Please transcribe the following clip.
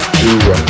down.